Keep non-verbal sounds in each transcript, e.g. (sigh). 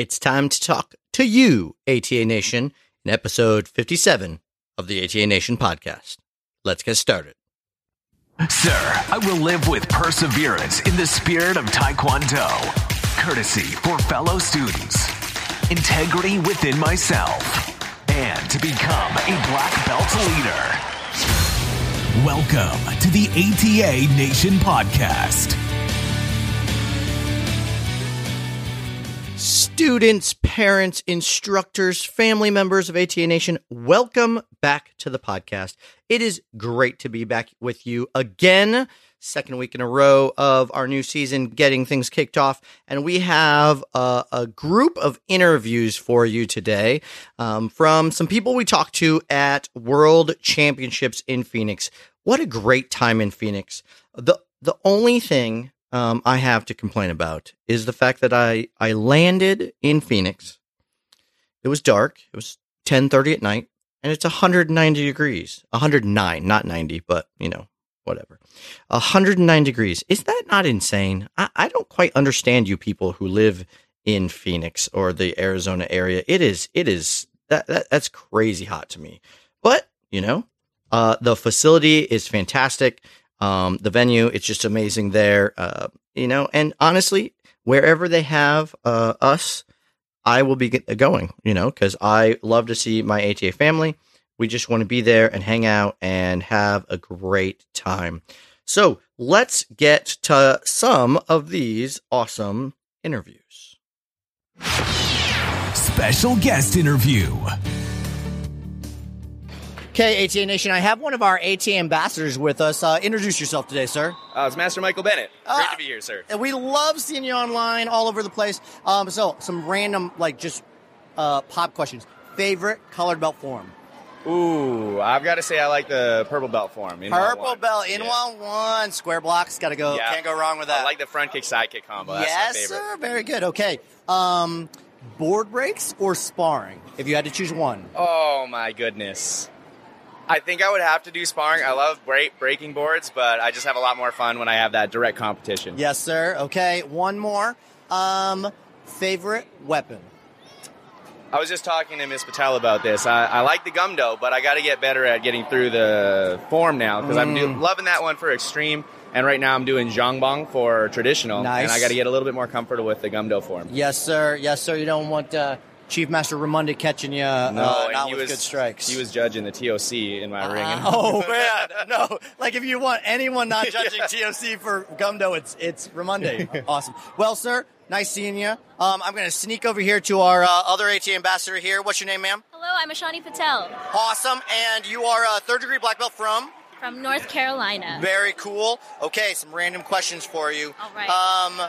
It's time to talk to you, ATA Nation, in episode 57 of the ATA Nation podcast. Let's get started. Sir, I will live with perseverance in the spirit of Taekwondo, courtesy for fellow students, integrity within myself, and to become a black belt leader. Welcome to the ATA Nation podcast. Students, parents, instructors, family members of ATA Nation, welcome back to the podcast. It is great to be back with you again. Second week in a row of our new season getting things kicked off. And we have a, a group of interviews for you today um, from some people we talked to at World Championships in Phoenix. What a great time in Phoenix. The, the only thing um, I have to complain about is the fact that I, I landed in Phoenix. It was dark. It was 10:30 at night, and it's 190 degrees. 109, not 90, but you know, whatever. 109 degrees. Is that not insane? I, I don't quite understand you people who live in Phoenix or the Arizona area. It is it is that, that that's crazy hot to me. But you know, uh, the facility is fantastic. Um, the venue, it's just amazing there. Uh, you know, and honestly, wherever they have uh, us, I will be going. You know, because I love to see my ATA family. We just want to be there and hang out and have a great time. So let's get to some of these awesome interviews. Special guest interview. Okay, ATA Nation, I have one of our ATA ambassadors with us. Uh, introduce yourself today, sir. Uh, it's Master Michael Bennett. Great Uh, to be here, sir. And we love seeing you online all over the place. Um, so, some random, like, just uh, pop questions. Favorite colored belt form? Ooh, I've got to say I like the purple belt form. in Purple one. belt, in Yeah. one one. Square blocks, got to go. Yeah. Can't go wrong with that. I like the front kick side kick combo. That's yes, my favorite. sir. Very good. Okay. Um, board breaks or sparring? If you had to choose one. Oh my goodness. I think I would have to do sparring. I love break, breaking boards, but I just have a lot more fun when I have that direct competition. Yes, sir. Okay. One more. Um, favorite weapon? I was just talking to Miss Patel about this. I, I like the gumdo, but I got to get better at getting through the form now because I'm do, Mm. loving that one for extreme, and right now I'm doing zhangbang for traditional, Nice. and I got to get a little bit more comfortable with the gumdo form. Yes, sir. Yes, sir. You don't want uh, Chief Master Ramundi catching you uh, No, uh, not he with was good strikes. He was judging the TOC in my ring. and- oh (laughs) man, no! Like if you want anyone not judging TOC for Gumdo, it's it's Ramundi. (laughs) awesome. Well, sir, nice seeing you. Um, I'm going to sneak over here to our uh, other AT ambassador here. What's your name, ma'am? Hello, I'm Ashani Patel Awesome. And you are a third degree black belt from. from North Carolina. Very cool. Okay, some random questions for you. All right. Um,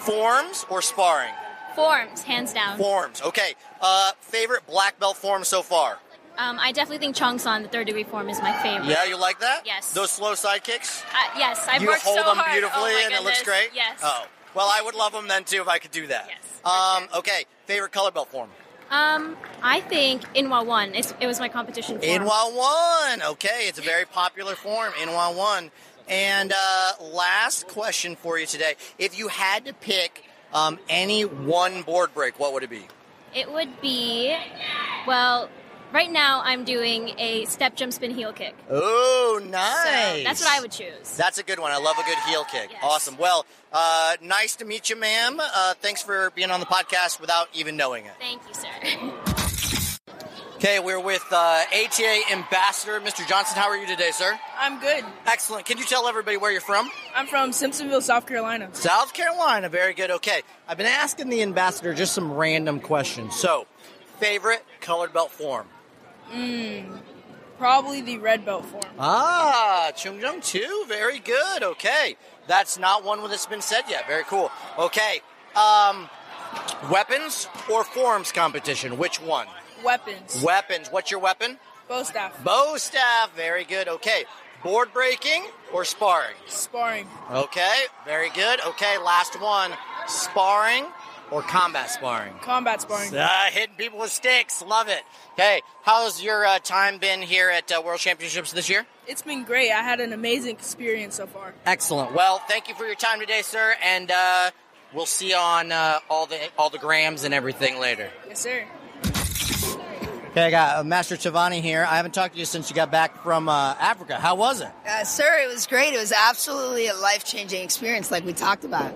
forms or sparring? Forms, hands down. Forms. Okay. Uh, favorite black belt form so far? Um, I definitely think Chung San, the third degree form, is my favorite. Yeah, you like that? Yes. Those slow side kicks? Uh, yes, I've you worked hold them beautifully oh, and it looks great? Yes. Oh. Well, I would love them then too if I could do that. Yes, Um, sure. okay. Favorite color belt form? Um, I think Inwa one. It's, it was my competition form. Inwa 1. Okay. It's a very popular form, Inwa 1. And uh, last question for you today. If you had to pick um, any one board break, what would it be? It would be, well, right now I'm doing a step jump spin heel kick. Oh, So nice. that's what I would choose. That's a good one. I love a good heel kick. Yes. Awesome. Well, uh, nice to meet you, ma'am. Uh, thanks for being on the podcast without even knowing it. Thank you, sir. (laughs) Okay, we're with uh, ATA Ambassador, Mr. Johnson. How are you today, sir? I'm good. Excellent. Can you tell everybody where you're from? I'm from Simpsonville, South Carolina. South Carolina. Very good. Okay. I've been asking the ambassador just some random questions. So, favorite colored belt form? Probably the red belt form. Ah, Choong Jung 2. Very good. Okay. That's not one that's been said yet. Very cool. Okay. Um, Weapons or forms competition? Which one? Weapons. Weapons. What's your weapon? Bow staff. Bow staff. Very good. Okay. Board breaking or sparring? Sparring. Okay. Very good. Okay. Last one. Sparring or combat sparring? Combat sparring. Ah, hitting people with sticks. Love it. Okay. How's your uh, time been here at uh, World Championships this year? It's been great. I had an amazing experience so far. Excellent. Well, thank you for your time today, sir, and uh, we'll see you on uh, all the all the grams and everything later. Yes, sir. Okay, I got uh, Master Tavani here. I haven't talked to you since you got back from uh, Africa. How was it? Uh, sir, it was great. It was absolutely a life changing experience, like we talked about.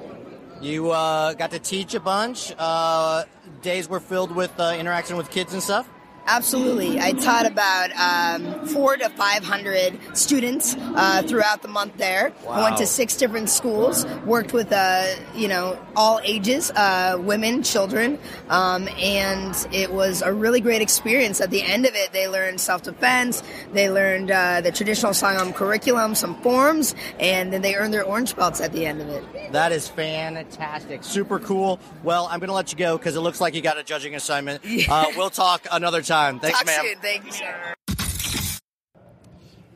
You uh, got to teach a bunch. Uh, days were filled with uh, interaction with kids and stuff. Absolutely. I taught about um, four to 500 students uh, throughout the month there. I went to six different schools, worked with, uh, you know, all ages, uh, women, children, um, and it was a really great experience. At the end of it, they learned self-defense, they learned uh, the traditional Songahm curriculum, some forms, and then they earned their orange belts at the end of it. That is fantastic. Super cool. Well, I'm going to let you go because it looks like you got a judging assignment. (laughs) Uh, we'll talk another time. Thanks, Talk ma'am. soon. Thank you, sir.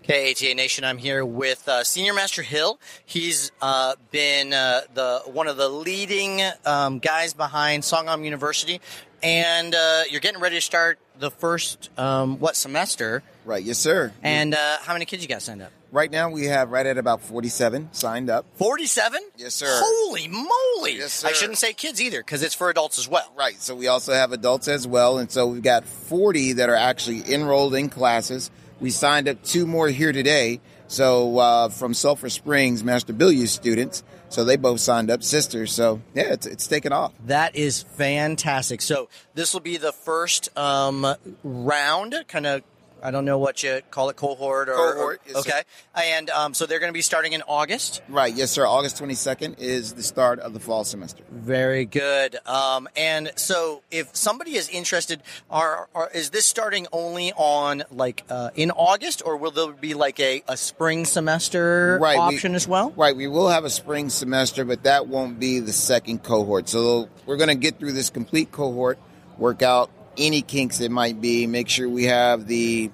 Okay, ATA Nation, I'm here with uh, Senior Master Hill. He's uh, been uh, the one of the leading um, guys behind Songahm University, and uh, you're getting ready to start the first um, what semester? Right, yes, sir. And uh, how many kids you got signed up? right now we have right at about 47 signed up. Forty-seven. Yes, sir. Holy moly! Yes, sir. I shouldn't say kids either because it's for adults as well. Right, so we also have adults as well, and so we've got 40 that are actually enrolled in classes. We signed up two more here today. So uh, from Sulphur Springs, Master Billiard students. So they both signed up, sisters. So yeah, it's, it's taken off. That is fantastic. So this will be the first um, round, kind of. I don't know what you call it, cohort or Cohort, yes, okay. And um, so they're going to be starting in August. Right, yes, sir. August 22nd is the start of the fall semester. Very good. Um, and so, if somebody is interested, are, are is this starting only on like uh, in August, or will there be like a, a spring semester Right, we- option as well? Right, we will have a spring semester, but that won't be the second cohort. So we're going to get through this complete cohort, work out any kinks it might be, make sure we have the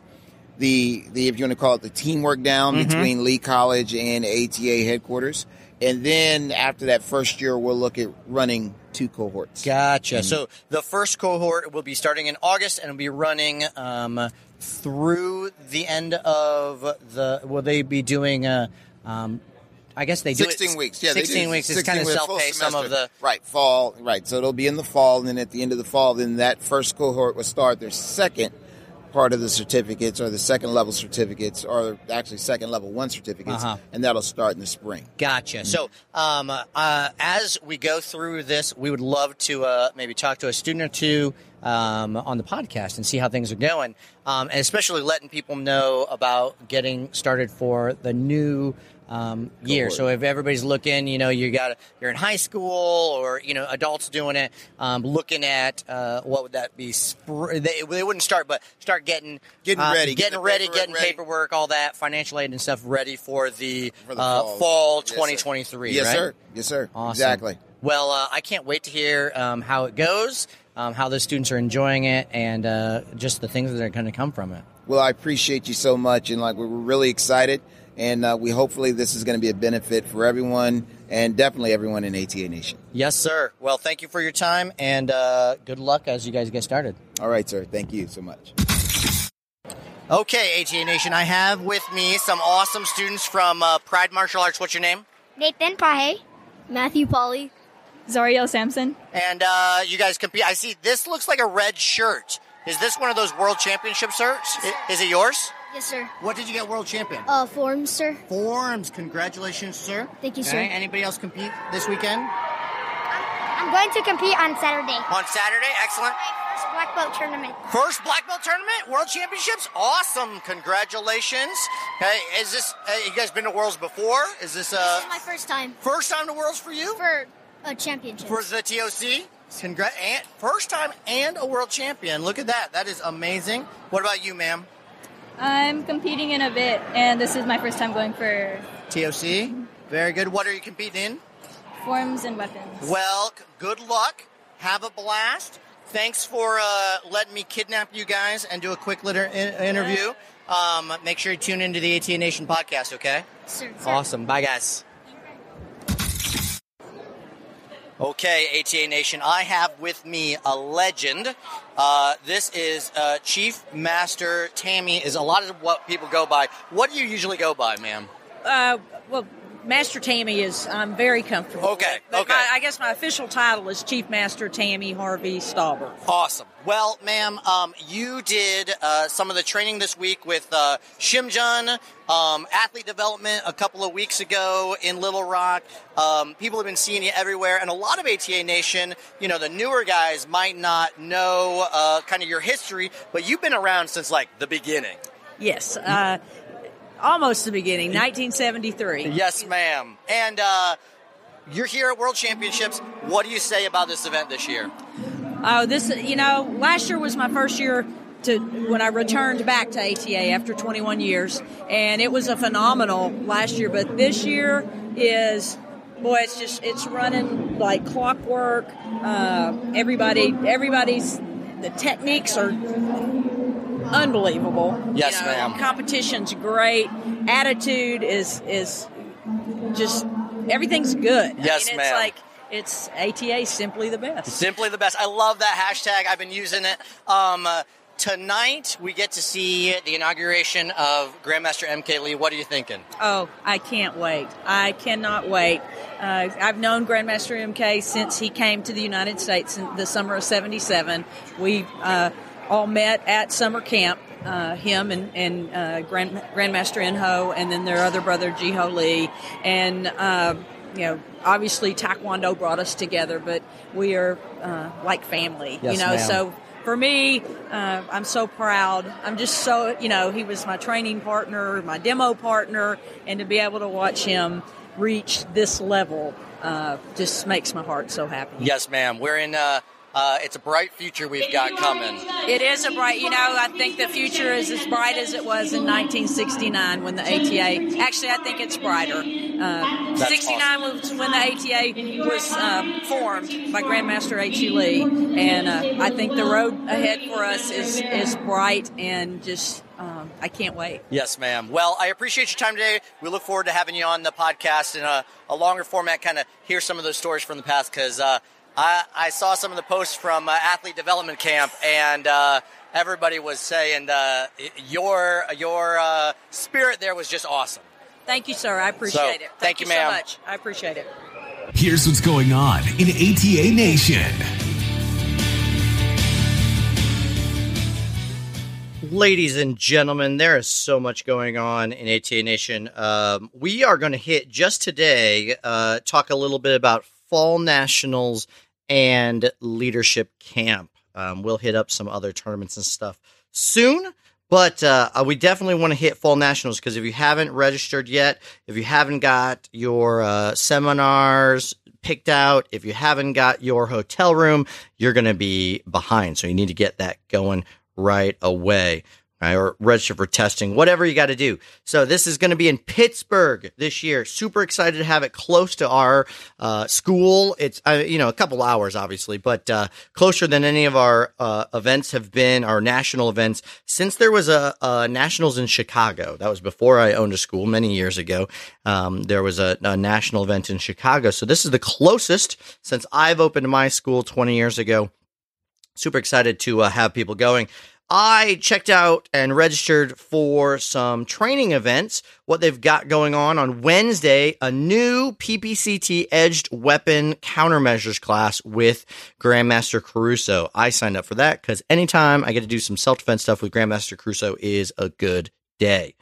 the the if you want to call it the teamwork down between Lee College and ATA headquarters. And then after that first year, we'll look at running two cohorts. Gotcha. So the first cohort will be starting in August and will be running um, through the end of the. Will they be doing? Uh, um, I guess they do it- 16 weeks. Yeah, they do sixteen weeks. It's 16 kind of self-paced. Some of the right fall. Right, so it'll be in the fall, and then at the end of the fall, then that first cohort will start their second part of the certificates, or the second level certificates, or actually second level one certificates, Uh-huh. and that'll start in the spring. Gotcha. So, um, uh, as we go through this, we would love to uh, maybe talk to a student or two um, on the podcast and see how things are going, um, and especially letting people know about getting started for the new um, year. So, if everybody's looking, you know, you got you're in high school or you know adults doing it, um, looking at uh, what would that be? Spr- they, they wouldn't start, but start getting Getting uh, ready, getting getting ready, getting ready. paperwork, all that financial aid and stuff ready for the, For the uh, fall. fall Yes, sir. 2023. Yes, right? sir. Yes, sir. Awesome. Exactly. Well, uh, I can't wait to hear um, how it goes, um, how the students are enjoying it, and uh, just the things that are going to come from it. Well, I appreciate you so much, and like we're really excited, and uh, we hopefully this is going to be a benefit for everyone, and definitely everyone in ATA Nation. Yes, sir. Well, thank you for your time, and uh, good luck as you guys get started. All right, sir. Thank you so much. Okay, ATA Nation, I have with me some awesome students from uh, Pride Martial Arts. What's your name? Nathan Pahe. Matthew Polly. Zariel Sampson. And uh, you guys compete. I see this looks like a red shirt. Is this one of those world championship shirts? I- Is it yours? Yes, sir. What did you get world champion? Uh, forms, sir. Forms. Congratulations, sir. Thank you, sir. Anybody else compete this weekend? I'm going to compete on Saturday. On Saturday? Excellent. My first black belt tournament. First black belt tournament, world championships. Awesome. Congratulations. Hey, is this, uh, you guys been to worlds before? Is this uh, This is my first time first time to worlds for you? for a championship. For the TOC? Congra- and first time and a world champion. Look at that. That is amazing. What about you, ma'am? I'm competing in a bit, and this is my first time going for TOC? Very good. What are you competing in? forms and weapons. Well, good luck. have a blast. Thanks for uh, letting me kidnap you guys and do a quick litter in- interview. Um, make sure you tune into the ATA Nation podcast, okay? Sir, Awesome. Bye, guys. Okay, ATA Nation, I have with me a legend. Uh, this is uh, Chief Master Tammy. Is a lot of what people go by. What do you usually go by, ma'am? Uh, well, Master Tammy is I'm very comfortable. Okay, with, but okay. my- I guess my official title is Chief Master Tammy Harvey Stauber. Awesome. Well, ma'am, um, you did uh, some of the training this week with uh, Shimjun, um, athlete development a couple of weeks ago in Little Rock. Um, people have been seeing you everywhere, and a lot of ATA Nation, you know, the newer guys might not know uh, kind of your history, but you've been around since like the beginning. Yes, uh, almost the beginning, 1973. Yes, ma'am. And uh, you're here at World Championships. What do you say about this event this year? Oh, this you know, last year was my first year to when I returned back to ATA after 21 years, and it was a phenomenal last year. But this year is, boy, it's just it's running like clockwork. Uh, everybody, everybody's the techniques are unbelievable. Yes, You know, ma'am. Competition's great. Attitude is is just everything's good. Yes, I mean, ma'am. It's like it's ATA simply the best. Simply the best. I love that hashtag. I've been using it. Um, uh, tonight we get to see the inauguration of Grandmaster MK Lee. What are you thinking? Oh, I can't wait. I cannot wait. Uh, I've known Grandmaster MK since he came to the United States in the summer of 77. We uh, all met at summer camp, uh, him and, and uh, Grand, Grandmaster Inho, and then their other brother, Jiho Lee. And, uh, you know, obviously Taekwondo brought us together, but we are uh, like family, Yes, you know, ma'am. so for me, uh, I'm so proud. I'm just so, you know, he was my training partner, my demo partner, and to be able to watch him reach this level uh, just makes my heart so happy. Yes, ma'am. We're in. Uh, uh, it's a bright future we've got coming. It is a bright, you know, I think the future is as bright as it was in 1969 when the ATA, actually, I think it's brighter. Uh, That's 69 was when the ATA was um, formed by Grandmaster H.U. Lee, and uh, I think the road ahead for us is, is bright and just, um, I can't wait. Yes, ma'am. Well, I appreciate your time today. We look forward to having you on the podcast in a, a longer format, kind of hear some of those stories from the past because uh, I, I saw some of the posts from uh, athlete development camp and uh, everybody was saying uh, your your uh, spirit there was just awesome. Thank you, sir. I appreciate So, it. Thank, thank you, so ma'am. much. I appreciate it. Here's what's going on in ATA Nation. Ladies and gentlemen, there is so much going on in ATA Nation. Um, we are going to hit just today, uh, talk a little bit about fall nationals and leadership camp. Um, we'll hit up some other tournaments and stuff soon, but uh, we definitely want to hit fall nationals because if you haven't registered yet, if you haven't got your uh, seminars picked out, if you haven't got your hotel room, you're going to be behind. So you need to get that going right away. Right, or register for testing, whatever you got to do. So this is going to be in Pittsburgh this year. Super excited to have it close to our uh, school. It's uh, you know a couple hours, obviously, but uh, closer than any of our uh, events have been, our national events since there was a, a nationals in Chicago. That was before I owned a school many years ago. Um, there was a, a national event in Chicago, so this is the closest since I've opened my school 20 years ago super excited to uh, have people going. I checked out and registered for some training events. What they've got going on on Wednesday, a new PPCT edged weapon countermeasures class with Grandmaster Caruso. I signed up for that because anytime I get to do some self defense stuff with Grandmaster Caruso is a good day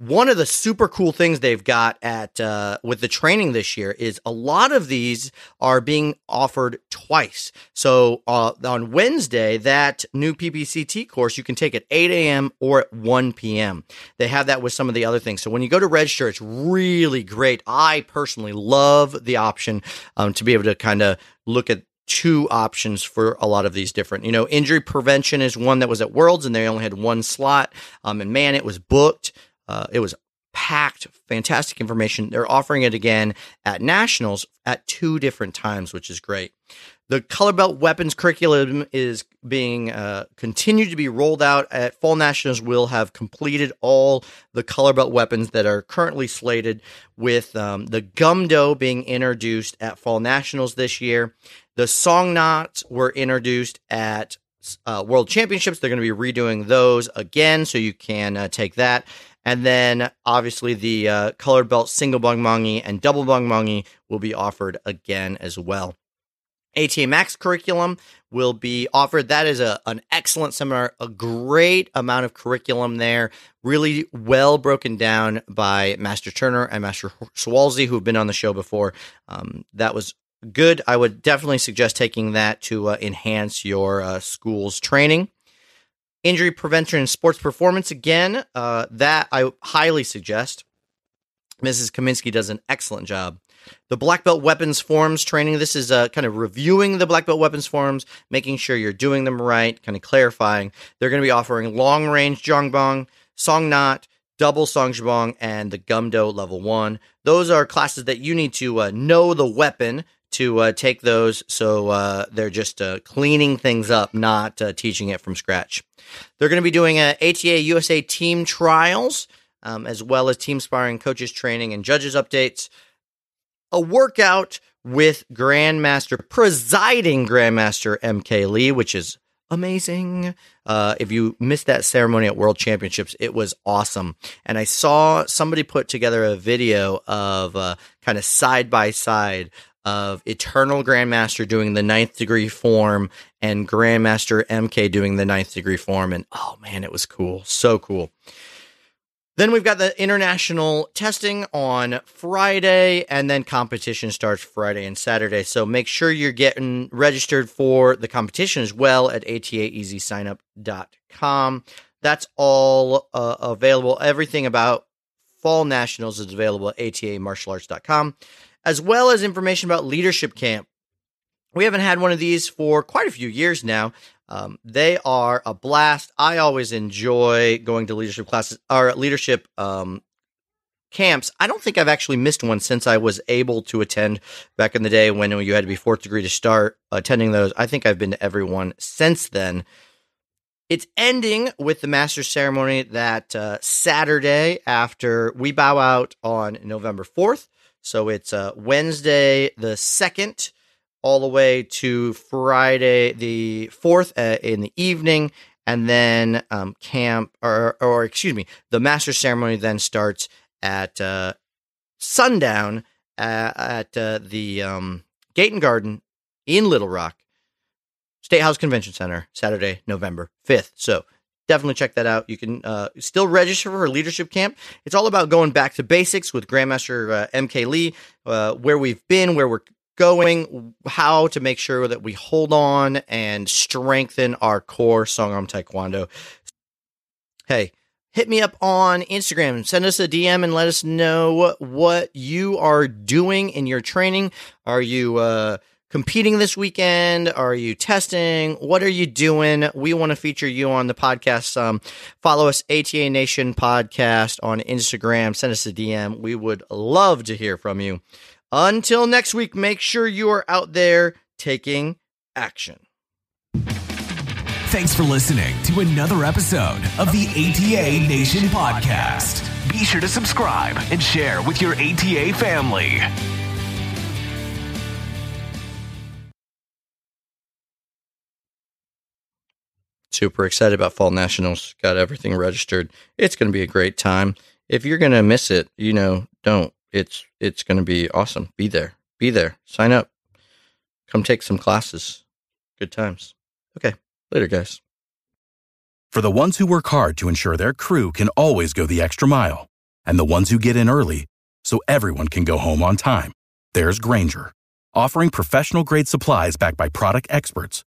one of the super cool things they've got at uh, with the training this year is a lot of these are being offered twice. So uh, on Wednesday, that new PPCT course you can take at 8 a.m. or at 1 p.m. They have that with some of the other things. So when you go to register, it's really great. I personally love the option um, to be able to kind of look at two options for a lot of these different. You know, injury prevention is one that was at Worlds and they only had one slot. Um, and man, it was booked. Uh, it was packed, fantastic information. They're offering it again at nationals at two different times, which is great. The color belt weapons curriculum is being uh, continued to be rolled out at fall nationals. Will have completed all the color belt weapons that are currently slated, with um, the gumdo being introduced at fall nationals this year. The song knots were introduced at uh, world championships. They're going to be redoing those again, so you can uh, take that. And then obviously the uh, colored belt single bung mongi and double bung mongi will be offered again as well. ATA Max curriculum will be offered. That is a, an excellent seminar, a great amount of curriculum there, really well broken down by Master Turner and Master Swalsey, who have been on the show before. Um, that was good. I would definitely suggest taking that to uh, enhance your uh, school's training. Injury prevention and sports performance, again, uh, that I highly suggest. Mrs. Kaminsky does an excellent job. The black belt weapons forms training. This is uh, kind of reviewing the black belt weapons forms, making sure you're doing them right, kind of clarifying. They're going to be offering long range jongbong, song knot, double song jabong, and the gumdo level one. Those are classes that you need to uh, know the weapon to uh, take those. So uh, they're just uh, cleaning things up, not uh, teaching it from scratch. They're going to be doing ATA USA team trials, um, as well as team sparring, coaches training, and judges updates. A workout with Grandmaster, presiding Grandmaster MK Lee, which is amazing. Uh, if you missed that ceremony at World Championships, it was awesome. And I saw somebody put together a video of uh, kind of side by side of Eternal Grandmaster doing the ninth degree form and Grandmaster MK doing the ninth degree form. And oh man, it was cool. So cool. Then we've got the international testing on Friday, and then competition starts Friday and Saturday. So make sure you're getting registered for the competition as well at ataeasysignup.com. That's all uh, available. Everything about fall nationals is available at atamartialarts.com as well as information about Leadership Camp. We haven't had one of these for quite a few years now. Um, they are a blast. I always enjoy going to leadership classes or leadership um, camps. I don't think I've actually missed one since I was able to attend back in the day when you had to be fourth degree to start attending those. I think I've been to every one since then. It's ending with the master ceremony that uh, Saturday after we bow out on November 4th. So it's uh, Wednesday the 2nd all the way to Friday the 4th uh, in the evening. And then um, camp, or, or excuse me, the master ceremony then starts at uh, sundown at, at uh, the um, Gate and Garden in Little Rock, State House Convention Center, Saturday, November 5th. So definitely check that out. You can uh, still register for her leadership camp. It's all about going back to basics with Grandmaster uh, MK Lee, uh, where we've been, where we're going, how to make sure that we hold on and strengthen our core Songahm Taekwondo. Hey, hit me up on Instagram. Send us a DM and let us know what you are doing in your training. Are you uh, competing this weekend? Are you testing? What are you doing? We want to feature you on the podcast. Um, follow us, ATA Nation Podcast on Instagram. Send us a DM. We would love to hear from you. Until next week, make sure you are out there taking action. Thanks for listening to another episode of the ATA Nation Podcast. Be sure to subscribe and share with your ATA family. Super excited about fall nationals got everything registered. It's going to be a great time. If you're going to miss it you know don't. It's it's going to be awesome. Be there. Be there. Sign up. Come take some classes. Good times. Okay. Later guys. For the ones who work hard to ensure their crew can always go the extra mile and the ones who get in early so everyone can go home on time there's grainger offering professional grade supplies backed by product experts